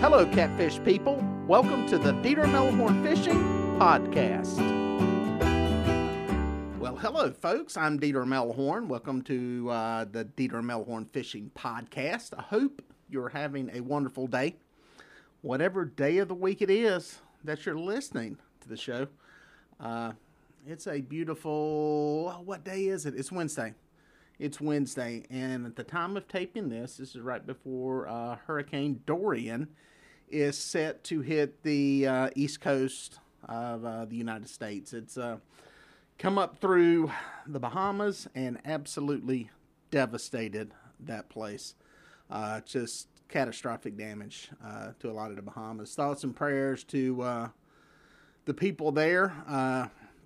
Hello, catfish people. Welcome to the Dieter Melhorn Fishing Podcast. Well, hello, folks. I'm Dieter Melhorn. Welcome to uh, the Dieter Melhorn Fishing Podcast. I hope you're having a wonderful day. Whatever day of the week it is that you're listening to the show, uh, it's a beautiful. What day is it? It's Wednesday. It's Wednesday, and at the time of taping this, this is right before uh, Hurricane Dorian is set to hit the uh, east coast of uh, the United States. It's uh, come up through the Bahamas and absolutely devastated that place. Uh, just catastrophic damage uh, to a lot of the Bahamas. Thoughts and prayers to the people there,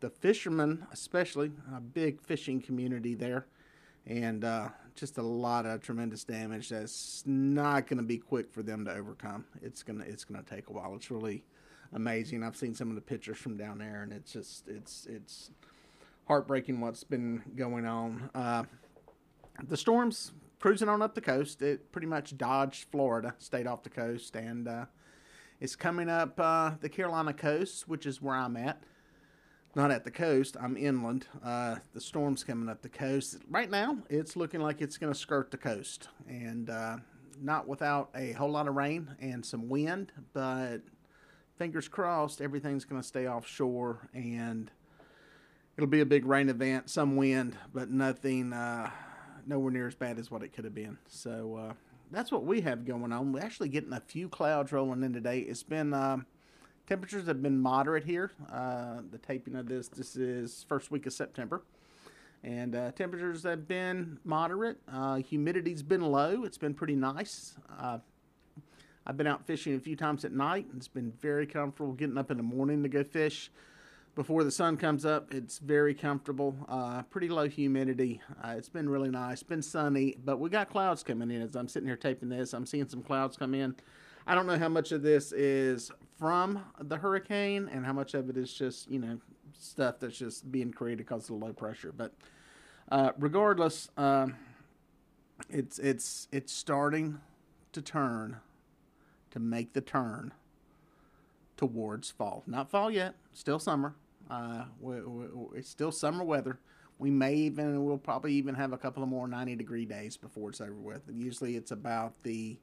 the fishermen, especially a big fishing community there and uh, just a lot of tremendous damage that's not going to be quick for them to overcome. It's gonna it's gonna take a while. It's really amazing. I've seen some of the pictures from down there, and it's just it's it's heartbreaking what's been going on. Uh, the storms cruising on up the coast. It pretty much dodged Florida, stayed off the coast, and uh, it's coming up uh, the Carolina coast, which is where I'm at not at the coast. I'm inland. Uh, the storm's coming up the coast. Right now, it's looking like it's going to skirt the coast, and uh, not without a whole lot of rain and some wind. But fingers crossed, everything's going to stay offshore, and it'll be a big rain event, some wind, but nothing, uh, nowhere near as bad as what it could have been. So uh, that's what we have going on. We're actually getting a few clouds rolling in today. It's been um, Temperatures have been moderate here. Uh, the taping of this, this is first week of September. And uh, temperatures have been moderate. Uh, humidity's been low. It's been pretty nice. Uh, I've been out fishing a few times at night. It's been very comfortable getting up in the morning to go fish. Before the sun comes up, it's very comfortable. Uh, pretty low humidity. Uh, it's been really nice. Been sunny, but we got clouds coming in as I'm sitting here taping this. I'm seeing some clouds come in. I don't know how much of this is from the hurricane and how much of it is just, you know, stuff that's just being created because of the low pressure. But uh, regardless, um, it's it's it's starting to turn to make the turn towards fall. Not fall yet, still summer. Uh, we, we, it's still summer weather. We may even, we'll probably even have a couple of more 90 degree days before it's over with. And usually it's about the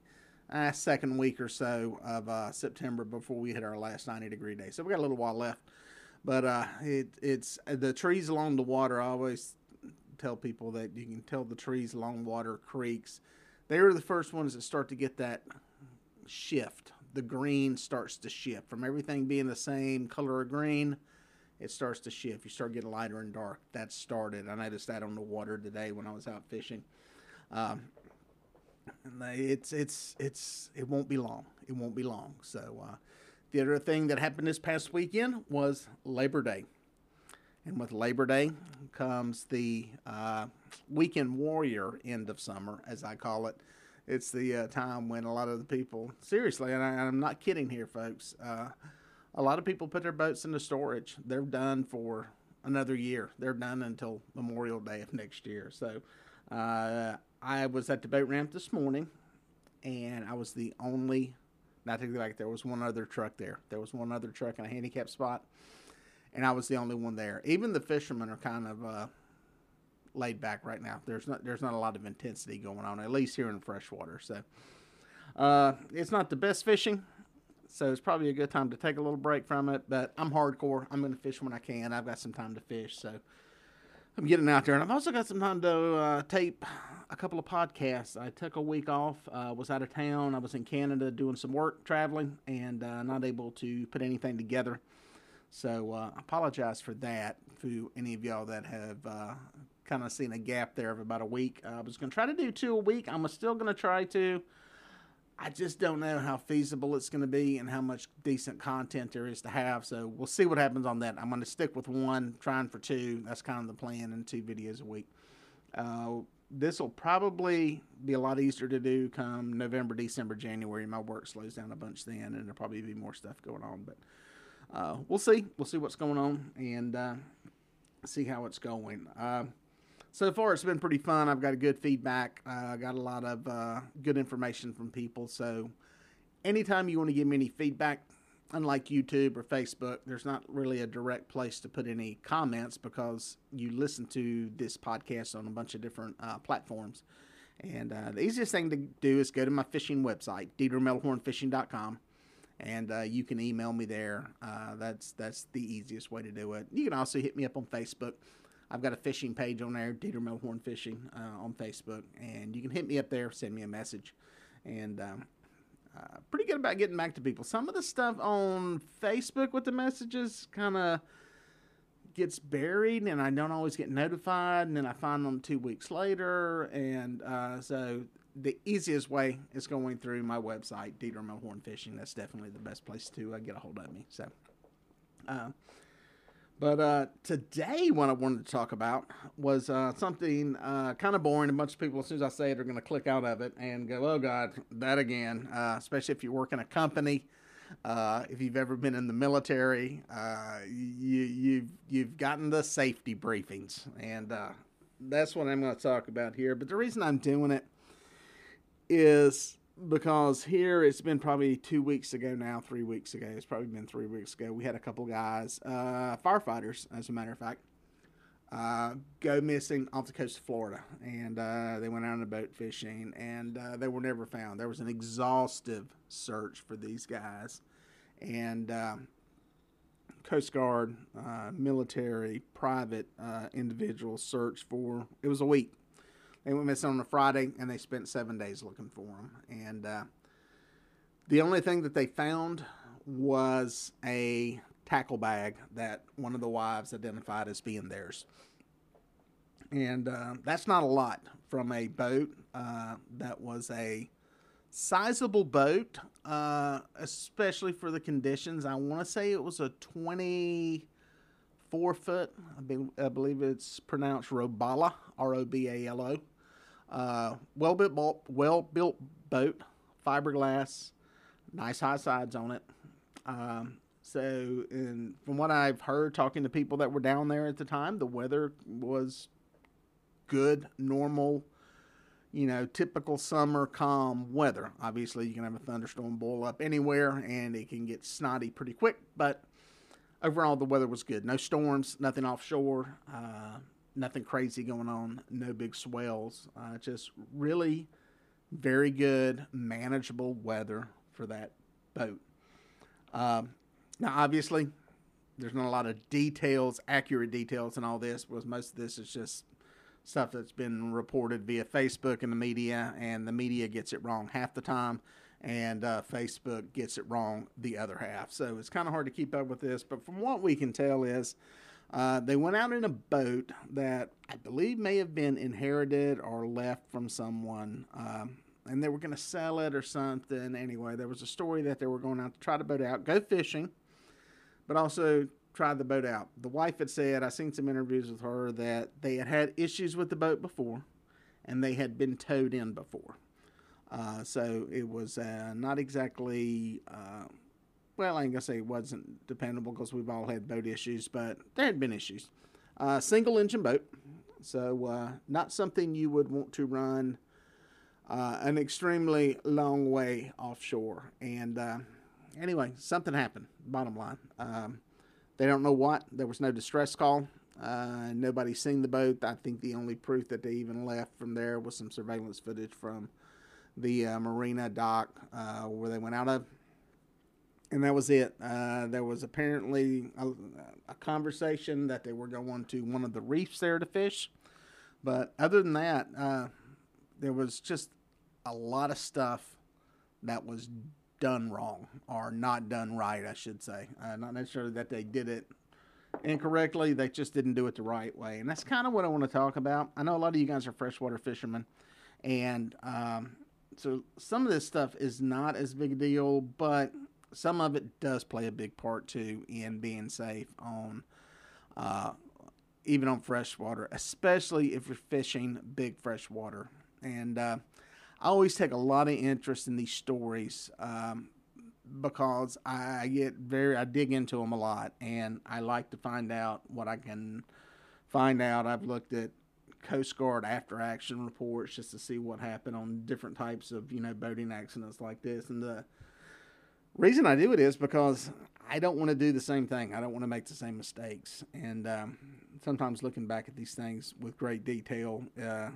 uh, second week or so of uh, September before we hit our last 90 degree day. So we got a little while left. But uh, it, it's the trees along the water. I always tell people that you can tell the trees along water creeks. They are the first ones that start to get that shift. The green starts to shift from everything being the same color of green. It starts to shift. You start getting lighter and dark. That started. I noticed that on the water today when I was out fishing. Um, it's it's it's it won't be long. It won't be long. So uh, the other thing that happened this past weekend was Labor Day, and with Labor Day comes the uh, weekend warrior end of summer, as I call it. It's the uh, time when a lot of the people, seriously, and I, am not kidding here, folks. Uh, a lot of people put their boats into storage. They're done for another year. They're done until Memorial Day of next year. So uh, I was at the boat ramp this morning, and I was the only. Not to be like there was one other truck there. There was one other truck in a handicap spot, and I was the only one there. Even the fishermen are kind of uh, laid back right now. There's not there's not a lot of intensity going on, at least here in freshwater. So uh, it's not the best fishing. So it's probably a good time to take a little break from it. But I'm hardcore. I'm going to fish when I can. I've got some time to fish, so I'm getting out there, and I've also got some time to uh, tape a couple of podcasts. I took a week off, uh, was out of town. I was in Canada doing some work, traveling, and uh, not able to put anything together. So uh, I apologize for that to any of y'all that have uh, kind of seen a gap there of about a week. I was going to try to do two a week. I'm still going to try to. I just don't know how feasible it's going to be and how much decent content there is to have. So we'll see what happens on that. I'm going to stick with one, trying for two. That's kind of the plan, and two videos a week. Uh, this will probably be a lot easier to do come November, December, January. My work slows down a bunch then, and there'll probably be more stuff going on. But uh, we'll see. We'll see what's going on and uh, see how it's going. So far it's been pretty fun. I've got a good feedback. I uh, got a lot of uh, good information from people. So anytime you want to give me any feedback, unlike YouTube or Facebook, there's not really a direct place to put any comments because you listen to this podcast on a bunch of different uh, platforms. And uh, the easiest thing to do is go to my fishing website, DieterMelhornFishing.com, and uh, you can email me there. Uh, that's that's the easiest way to do it. You can also hit me up on Facebook. I've got a fishing page on there, Dieter Melhorn Fishing uh, on Facebook, and you can hit me up there, send me a message, and um, uh, pretty good about getting back to people. Some of the stuff on Facebook with the messages kind of gets buried, and I don't always get notified, and then I find them two weeks later, and uh, so the easiest way is going through my website, Dieter Melhorn Fishing. That's definitely the best place to uh, get a hold of me. So. But uh, today, what I wanted to talk about was uh, something uh, kind of boring. A bunch of people, as soon as I say it, are going to click out of it and go, "Oh God, that again." Uh, especially if you work in a company, uh, if you've ever been in the military, uh, you, you've you've gotten the safety briefings, and that's what I'm going to talk about here. But the reason I'm doing it is because here it's been probably two weeks ago now, three weeks ago. It's probably been three weeks ago. We had a couple guys, uh, firefighters, as a matter of fact, uh, go missing off the coast of Florida, and uh, they went out on a boat fishing, and uh, they were never found. There was an exhaustive search for these guys, and um, Coast Guard, uh, military, private uh, individuals searched for. It was a week they went missing on a Friday, and they spent seven days looking for them. And uh, the only thing that they found was a tackle bag that one of the wives identified as being theirs. And uh, that's not a lot from a boat uh, that was a sizable boat, uh, especially for the conditions. I want to say it was a 24 foot, I, be, I believe it's pronounced Robalo, R O B A L O. Uh, well built, well built boat, fiberglass, nice high sides on it. Um, so, and from what I've heard, talking to people that were down there at the time, the weather was good, normal, you know, typical summer calm weather. Obviously, you can have a thunderstorm boil up anywhere, and it can get snotty pretty quick. But overall, the weather was good. No storms, nothing offshore. Uh, nothing crazy going on, no big swells. Uh, just really very good, manageable weather for that boat. Um, now, obviously, there's not a lot of details, accurate details, and all this, because most of this is just stuff that's been reported via Facebook and the media, and the media gets it wrong half the time, and uh, Facebook gets it wrong the other half. So it's kind of hard to keep up with this, but from what we can tell is uh, they went out in a boat that I believe may have been inherited or left from someone, um, and they were going to sell it or something. Anyway, there was a story that they were going out to try the boat out, go fishing, but also try the boat out. The wife had said, I seen some interviews with her, that they had had issues with the boat before, and they had been towed in before. Uh, so it was uh, not exactly uh, well, I ain't gonna say it wasn't dependable because we've all had boat issues, but there had been issues. Uh, single engine boat, so uh, not something you would want to run an extremely long way offshore. And anyway, something happened. Bottom line, um, they don't know what. There was no distress call. Uh, nobody's seen the boat. I think the only proof that they even left from there was some surveillance footage from the uh, marina dock where they went out of and that was it. Uh, there was apparently a, a, conversation that they were going to one of the reefs there to fish, but other than that, uh, there was just a lot of stuff that was done wrong or not done right, I should say. Uh, not necessarily that they did it incorrectly, they just didn't do it the right way, and that's kind of what I want to talk about. I know a lot of you guys are freshwater fishermen, and um, so some of this stuff is not as big a deal, but some of it does play a big part too in being safe on uh, even on freshwater, especially if you're fishing big freshwater. And uh, I always take a lot of interest in these stories um, because I get very I dig into them a lot, and I like to find out what I can find out. I've looked at Coast Guard after action reports just to see what happened on different types of you know boating accidents like this, and the Reason I do it is because I don't want to do the same thing. I don't want to make the same mistakes. And um, sometimes looking back at these things with great detail uh,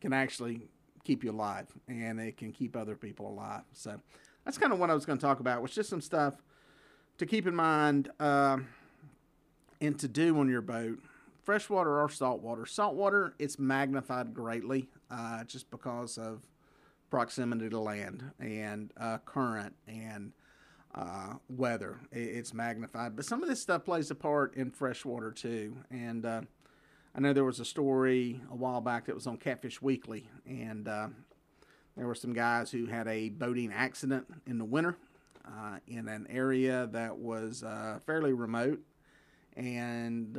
can actually keep you alive, and it can keep other people alive. So that's kind of what I was going to talk about. Was just some stuff to keep in mind uh, and to do on your boat. Freshwater or saltwater. Saltwater, it's magnified greatly uh, just because of proximity to land and uh, current and uh, weather. It's magnified, but some of this stuff plays a part in freshwater too. And uh, I know there was a story a while back that was on Catfish Weekly, and uh, there were some guys who had a boating accident in the winter uh, in an area that was fairly remote, and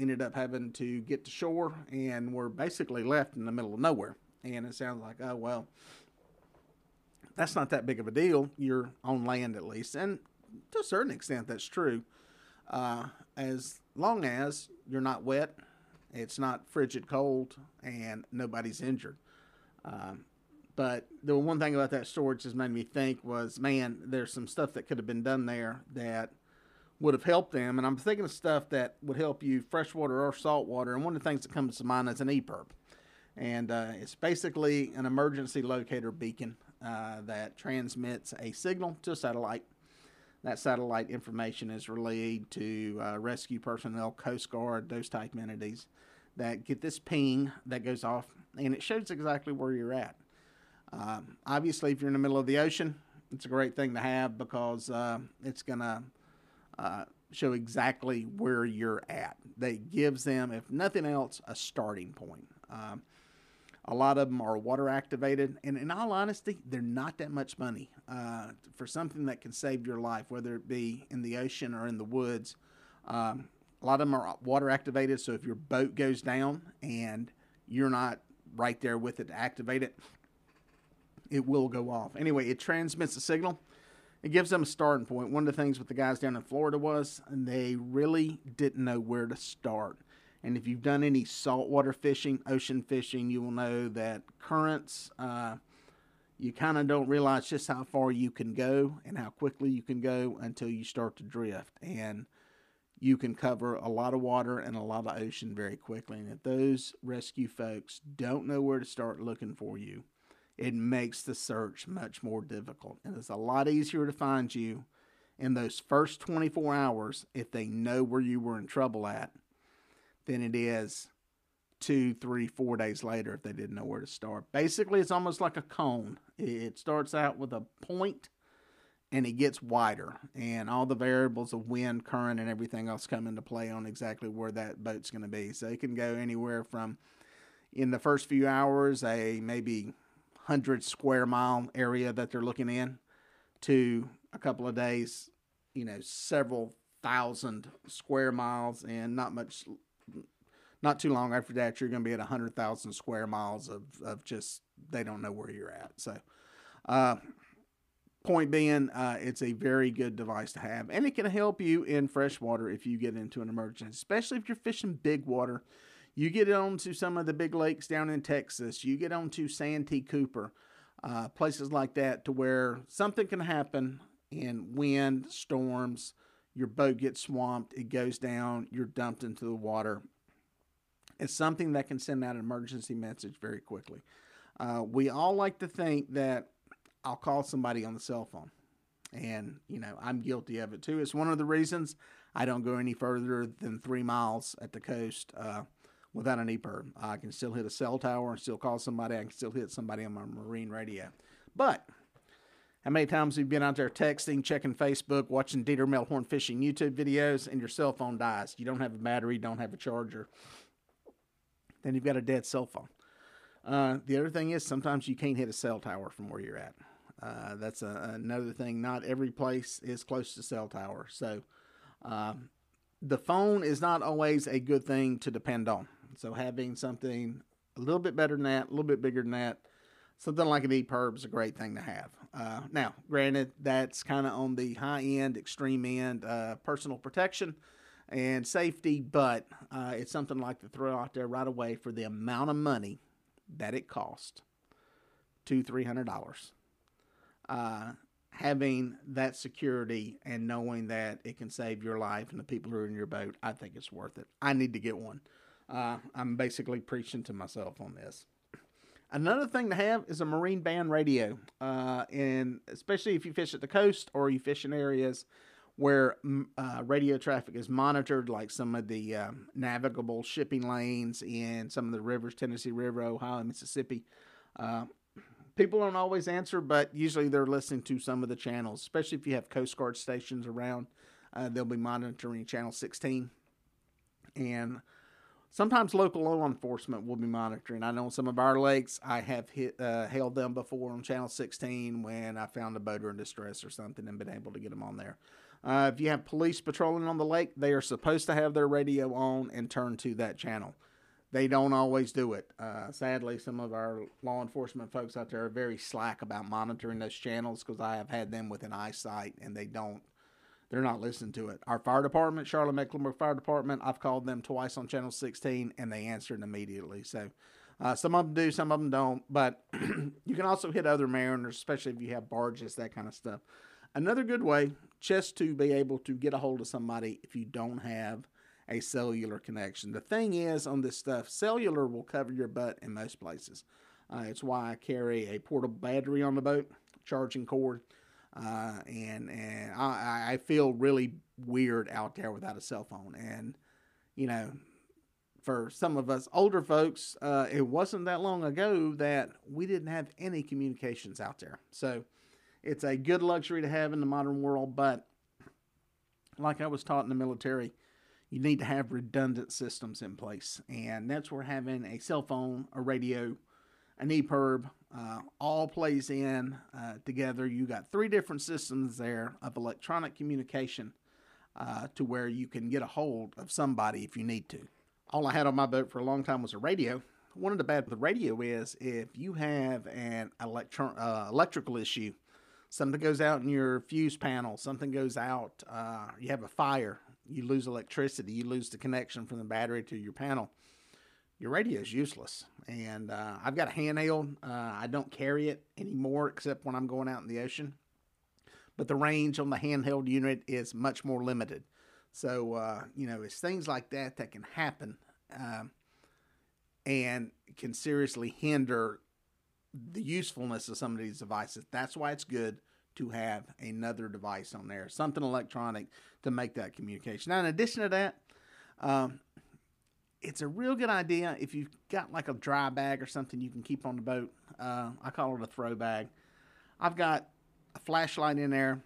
ended up having to get to shore and were basically left in the middle of nowhere. And it sounds like, oh well, that's not that big of a deal. You're on land at least, and to a certain extent, that's true. Uh, as long as you're not wet, it's not frigid cold, and nobody's injured. Um, but the one thing about that storage has made me think was, man, there's some stuff that could have been done there that would have helped them. And I'm thinking of stuff that would help you freshwater or saltwater. And one of the things that comes to mind is an EPIRB. And uh, it's basically an emergency locator beacon uh, that transmits a signal to a satellite. That satellite information is relayed to uh, rescue personnel, Coast Guard, those type entities that get this ping that goes off, and it shows exactly where you're at. Um, obviously, if you're in the middle of the ocean, it's a great thing to have because uh, it's going to uh, show exactly where you're at. They gives them, if nothing else, a starting point. Um, a lot of them are water activated, and in all honesty, they're not that much money uh, for something that can save your life, whether it be in the ocean or in the woods. Um, a lot of them are water activated, so if your boat goes down and you're not right there with it to activate it, it will go off. Anyway, it transmits a signal. It gives them a starting point. One of the things with the guys down in Florida was they really didn't know where to start. And if you've done any saltwater fishing, ocean fishing, you will know that currents, uh, you kind of don't realize just how far you can go and how quickly you can go until you start to drift. And you can cover a lot of water and a lot of ocean very quickly. And if those rescue folks don't know where to start looking for you, it makes the search much more difficult. And it's a lot easier to find you in those first 24 hours if they know where you were in trouble at than it is two, three, four days later if they didn't know where to start. Basically, it's almost like a cone. It starts out with a point and it gets wider, and all the variables of wind, current, and everything else come into play on exactly where that boat's going to be. So it can go anywhere from in the first few hours, a maybe 100 square mile area that they're looking in, to a couple of days, you know, several thousand square miles, and not much not too long after that, you're going to be at a 100,000 square miles of, of just, they don't know where you're at. So, uh, point being, uh, it's a very good device to have, and it can help you in freshwater if you get into an emergency, especially if you're fishing big water. You get onto some of the big lakes down in Texas, you get onto Santee Cooper, uh, places like that, to where something can happen in wind, storms, your boat gets swamped, it goes down, you're dumped into the water, it's something that can send out an emergency message very quickly. Uh, we all like to think that I'll call somebody on the cell phone. And, you know, I'm guilty of it too. It's one of the reasons I don't go any further than three miles at the coast uh, without an EPIRB. I can still hit a cell tower and still call somebody. I can still hit somebody on my marine radio. But how many times have you been out there texting, checking Facebook, watching Dieter Melhorn fishing YouTube videos, and your cell phone dies? You don't have a battery, don't have a charger then you've got a dead cell phone. Uh, the other thing is sometimes you can't hit a cell tower from where you're at. Uh, that's a, another thing. Not every place is close to cell tower. So um, the phone is not always a good thing to depend on. So having something a little bit better than that, a little bit bigger than that, something like an EPIRB is a great thing to have. Uh, now, granted, that's kind of on the high end, extreme end, uh, personal protection and safety, but uh, it's something like to throw out there right away for the amount of money that it cost two three hundred dollars. Uh, having that security and knowing that it can save your life and the people who are in your boat, I think it's worth it. I need to get one. Uh, I'm basically preaching to myself on this. Another thing to have is a marine band radio, uh, and especially if you fish at the coast or you fish in areas where uh, radio traffic is monitored, like some of the um, navigable shipping lanes in some of the rivers, Tennessee River, Ohio, Mississippi. Uh, people don't always answer, but usually they're listening to some of the channels, especially if you have Coast Guard stations around. Uh, they'll be monitoring Channel 16. And sometimes local law enforcement will be monitoring. I know some of our lakes, I have hit, uh, hailed them before on Channel 16 when I found a boater in distress or something and been able to get them on there. Uh, if you have police patrolling on the lake, they are supposed to have their radio on and turn to that channel. They don't always do it. Uh, sadly, some of our law enforcement folks out there are very slack about monitoring those channels because I have had them within eyesight and they don't. They're not listening to it. Our fire department, Charlotte Mecklenburg Fire Department, I've called them twice on Channel 16 and they answered immediately. So uh, some of them do, some of them don't. But you can also hit other mariners, especially if you have barges, that kind of stuff. Another good way just to be able to get a hold of somebody if you don't have a cellular connection. The thing is, on this stuff, cellular will cover your butt in most places. Uh, it's why I carry a portable battery on the boat, charging cord, uh, and and I, I feel really weird out there without a cell phone. And you know, for some of us older folks, uh, it wasn't that long ago that we didn't have any communications out there. So it's a good luxury to have in the modern world, but like I was taught in the military, you need to have redundant systems in place. And that's where having a cell phone, a radio, an EPIRB, uh, all plays in uh, together. You got three different systems there of electronic communication uh, to where you can get a hold of somebody if you need to. All I had on my boat for a long time was a radio. One of the bad with the radio is if you have an electro- uh, electrical issue, something goes out in your fuse panel, something goes out, uh, you have a fire, you lose electricity, you lose the connection from the battery to your panel. Your radio is useless. And uh, I've got a handheld. Uh, I don't carry it anymore except when I'm going out in the ocean. But the range on the handheld unit is much more limited. So, uh, you know, it's things like that that can happen um, and can seriously hinder the usefulness of some of these devices. That's why it's good to have another device on there, something electronic to make that communication. Now, in addition to that, um, it's a real good idea if you've got like a dry bag or something you can keep on the boat. Uh, I call it a throw bag. I've got a flashlight in there.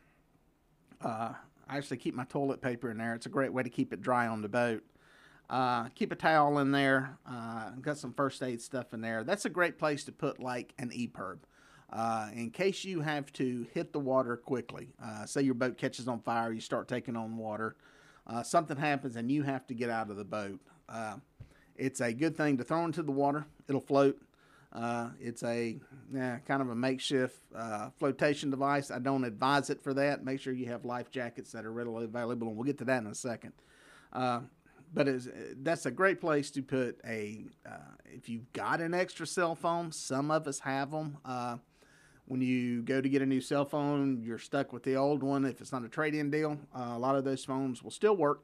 Uh, I actually keep my toilet paper in there. It's a great way to keep it dry on the boat. Uh, keep a towel in there. Uh, I've got some first aid stuff in there. That's a great place to put like an EPIRB. Uh, in case you have to hit the water quickly. Uh, say your boat catches on fire, you start taking on water. Uh, something happens and you have to get out of the boat. Uh, it's a good thing to throw into the water. It'll float. it's a yeah, kind of a makeshift flotation device. I don't advise it for that. Make sure you have life jackets that are readily available, and we'll get to that in a second but that's a great place to put a. Uh, if you've got an extra cell phone, some of us have them. Uh, when you go to get a new cell phone, you're stuck with the old one. If it's not a trade-in deal, uh, a lot of those phones will still work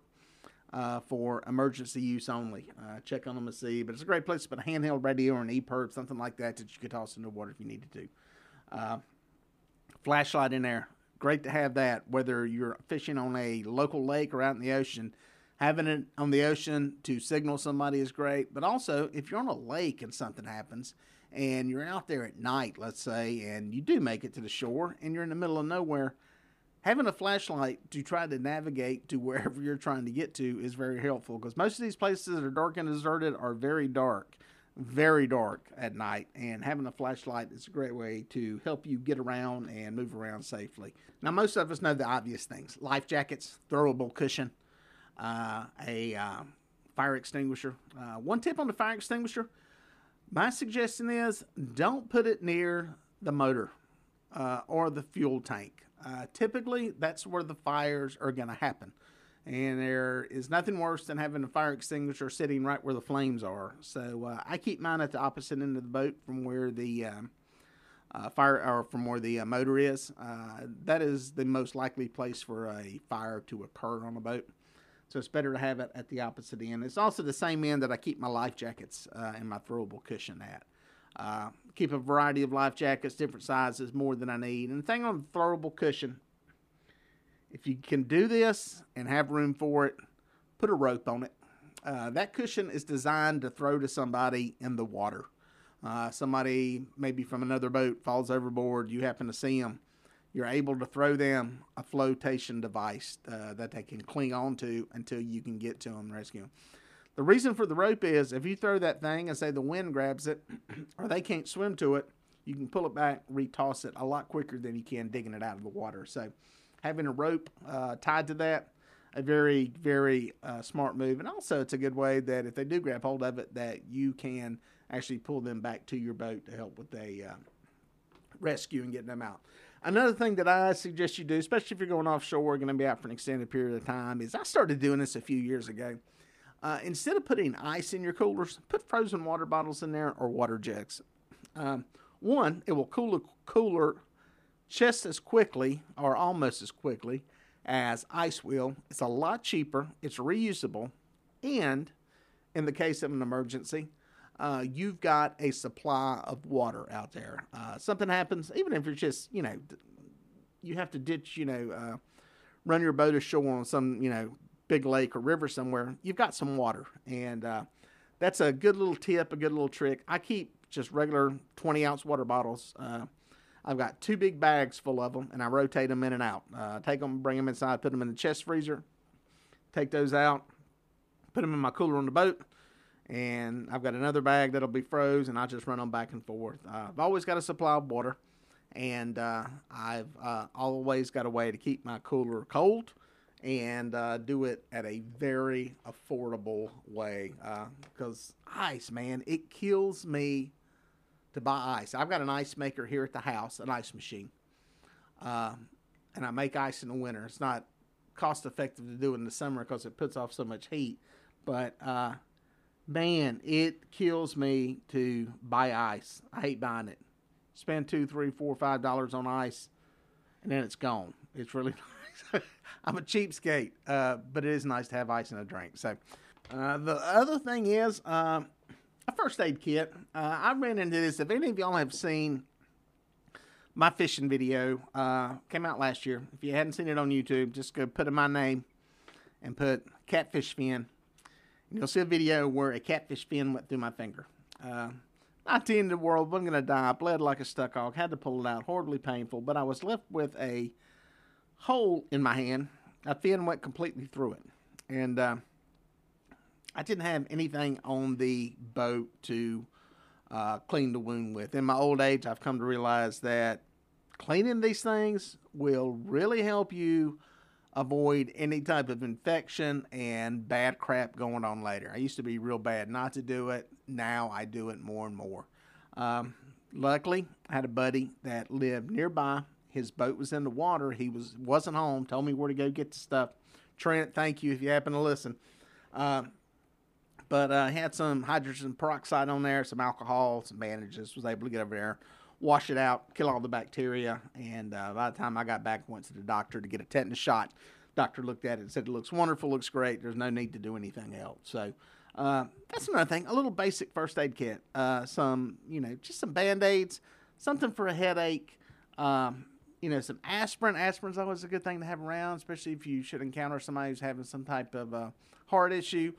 uh, for emergency use only. Uh, check on them and see. But it's a great place to put a handheld radio or an EPIRB, something like that, that you could toss into the water if you needed to. Uh, flashlight in there, great to have that. Whether you're fishing on a local lake or out in the ocean having it on the ocean to signal somebody is great. But also, if you're on a lake and something happens and you're out there at night, let's say, and you do make it to the shore and you're in the middle of nowhere, having a flashlight to try to navigate to wherever you're trying to get to is very helpful because most of these places that are dark and deserted are very dark. Very dark at night, and having a flashlight is a great way to help you get around and move around safely. Now, most of us know the obvious things life jackets, throwable cushion, uh, a uh, fire extinguisher. Uh, one tip on the fire extinguisher my suggestion is don't put it near the motor uh, or the fuel tank. Uh, typically, that's where the fires are going to happen. And there is nothing worse than having a fire extinguisher sitting right where the flames are. So uh, I keep mine at the opposite end of the boat from where the um, uh, fire or from where the uh, motor is. Uh, that is the most likely place for a fire to occur on a boat. So it's better to have it at the opposite end. It's also the same end that I keep my life jackets uh, and my throwable cushion at. Uh, keep a variety of life jackets, different sizes, more than I need. And the thing on the throwable cushion, if you can do this and have room for it, put a rope on it. Uh, that cushion is designed to throw to somebody in the water. Uh, somebody maybe from another boat falls overboard, you happen to see them. You're able to throw them a flotation device uh, that they can cling onto until you can get to them and rescue them. The reason for the rope is if you throw that thing and say the wind grabs it or they can't swim to it, you can pull it back, retoss it a lot quicker than you can digging it out of the water. So having a rope uh, tied to that, a very, very uh, smart move. And also it's a good way that if they do grab hold of it, that you can actually pull them back to your boat to help with a uh, rescue and getting them out. Another thing that I suggest you do, especially if you're going offshore, going to be out for an extended period of time, is I started doing this a few years ago. Uh, instead of putting ice in your coolers, put frozen water bottles in there or water jugs. Um, one, it will cool a cooler just as quickly or almost as quickly as ice will. It's a lot cheaper, it's reusable, and in the case of an emergency, uh, you've got a supply of water out there. Uh, something happens, even if it's just, you know, you have to ditch, you know, uh, run your boat ashore on some, you know, big lake or river somewhere, you've got some water. And uh, that's a good little tip, a good little trick. I keep just regular 20 ounce water bottles. Uh, I've got two big bags full of them, and I rotate them in and out. Uh, take them, bring them inside, put them in the chest freezer, take those out, put them in my cooler on the boat, and I've got another bag that'll be froze, and I just run them back and forth. Uh, I've always got a supply of water, and uh, I've uh, always got a way to keep my cooler cold and uh, do it at a very affordable way. Because uh, ice, man, it kills me to buy ice. I've got an ice maker here at the house, an ice machine, um, and I make ice in the winter. It's not cost effective to do it in the summer because it puts off so much heat, but uh, man, it kills me to buy ice. I hate buying it. Spend two, three, four, five dollars on ice, and then it's gone. It's really. I'm a cheapskate, uh, but it is nice to have ice in a drink. So, uh, the other thing is um, a first aid kit. Uh, I ran into this. If any of y'all have seen my fishing video, uh, came out last year. If you hadn't seen it on YouTube, just go put in my name and put catfish fin. And you'll see a video where a catfish fin went through my finger. Uh, not the end of the world. I'm going to die. I bled like a stuck hog. Had to pull it out. Horribly painful. But I was left with a hole in my hand. A fin went completely through it. And uh, I didn't have anything on the boat to uh, clean the wound with. In my old age, I've come to realize that cleaning these things will really help you avoid any type of infection and bad crap going on later. I used to be real bad not to do it. Now I do it more and more. Um, luckily, I had a buddy that lived nearby his boat was in the water. He was wasn't home. Told me where to go get the stuff. Trent, thank you if you happen to listen. Uh, but uh, had some hydrogen peroxide on there, some alcohol, some bandages. Was able to get over there, wash it out, kill all the bacteria. And uh, by the time I got back, went to the doctor to get a tetanus shot. Doctor looked at it and said it looks wonderful, looks great. There's no need to do anything else. So uh, that's another thing. A little basic first aid kit. Uh, some, you know, just some band aids, something for a headache. Um, you know, some aspirin. Aspirin's always a good thing to have around, especially if you should encounter somebody who's having some type of uh, heart issue.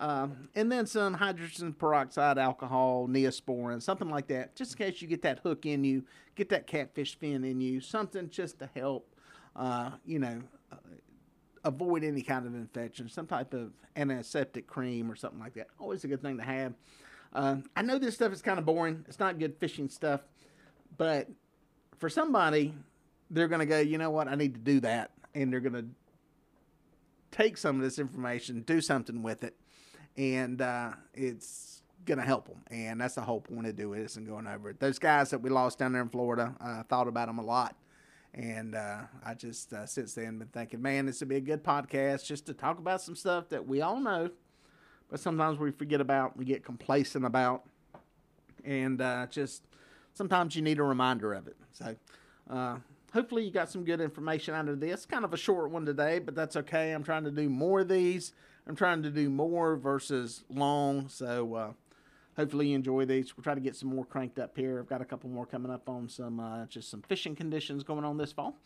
Um, and then some hydrogen peroxide, alcohol, neosporin, something like that, just in case you get that hook in you, get that catfish fin in you, something just to help, uh, you know, uh, avoid any kind of infection, some type of antiseptic cream or something like that. Always a good thing to have. Uh, I know this stuff is kind of boring. It's not good fishing stuff, but for somebody they're going to go, you know what, I need to do that. And they're going to take some of this information, do something with it, and uh, it's going to help them. And that's the whole point of doing this and going over it. Those guys that we lost down there in Florida, I uh, thought about them a lot. And uh, I just, uh, since then, been thinking, man, this would be a good podcast just to talk about some stuff that we all know, but sometimes we forget about, we get complacent about, and uh, just sometimes you need a reminder of it. So, uh, hopefully, you got some good information out of this. Kind of a short one today, but that's okay. I'm trying to do more of these. I'm trying to do more versus long. So, uh, hopefully, you enjoy these. We'll try to get some more cranked up here. I've got a couple more coming up on some uh, just some fishing conditions going on this fall.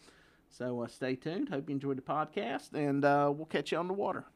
So, uh, stay tuned. Hope you enjoyed the podcast, and uh, we'll catch you on the water.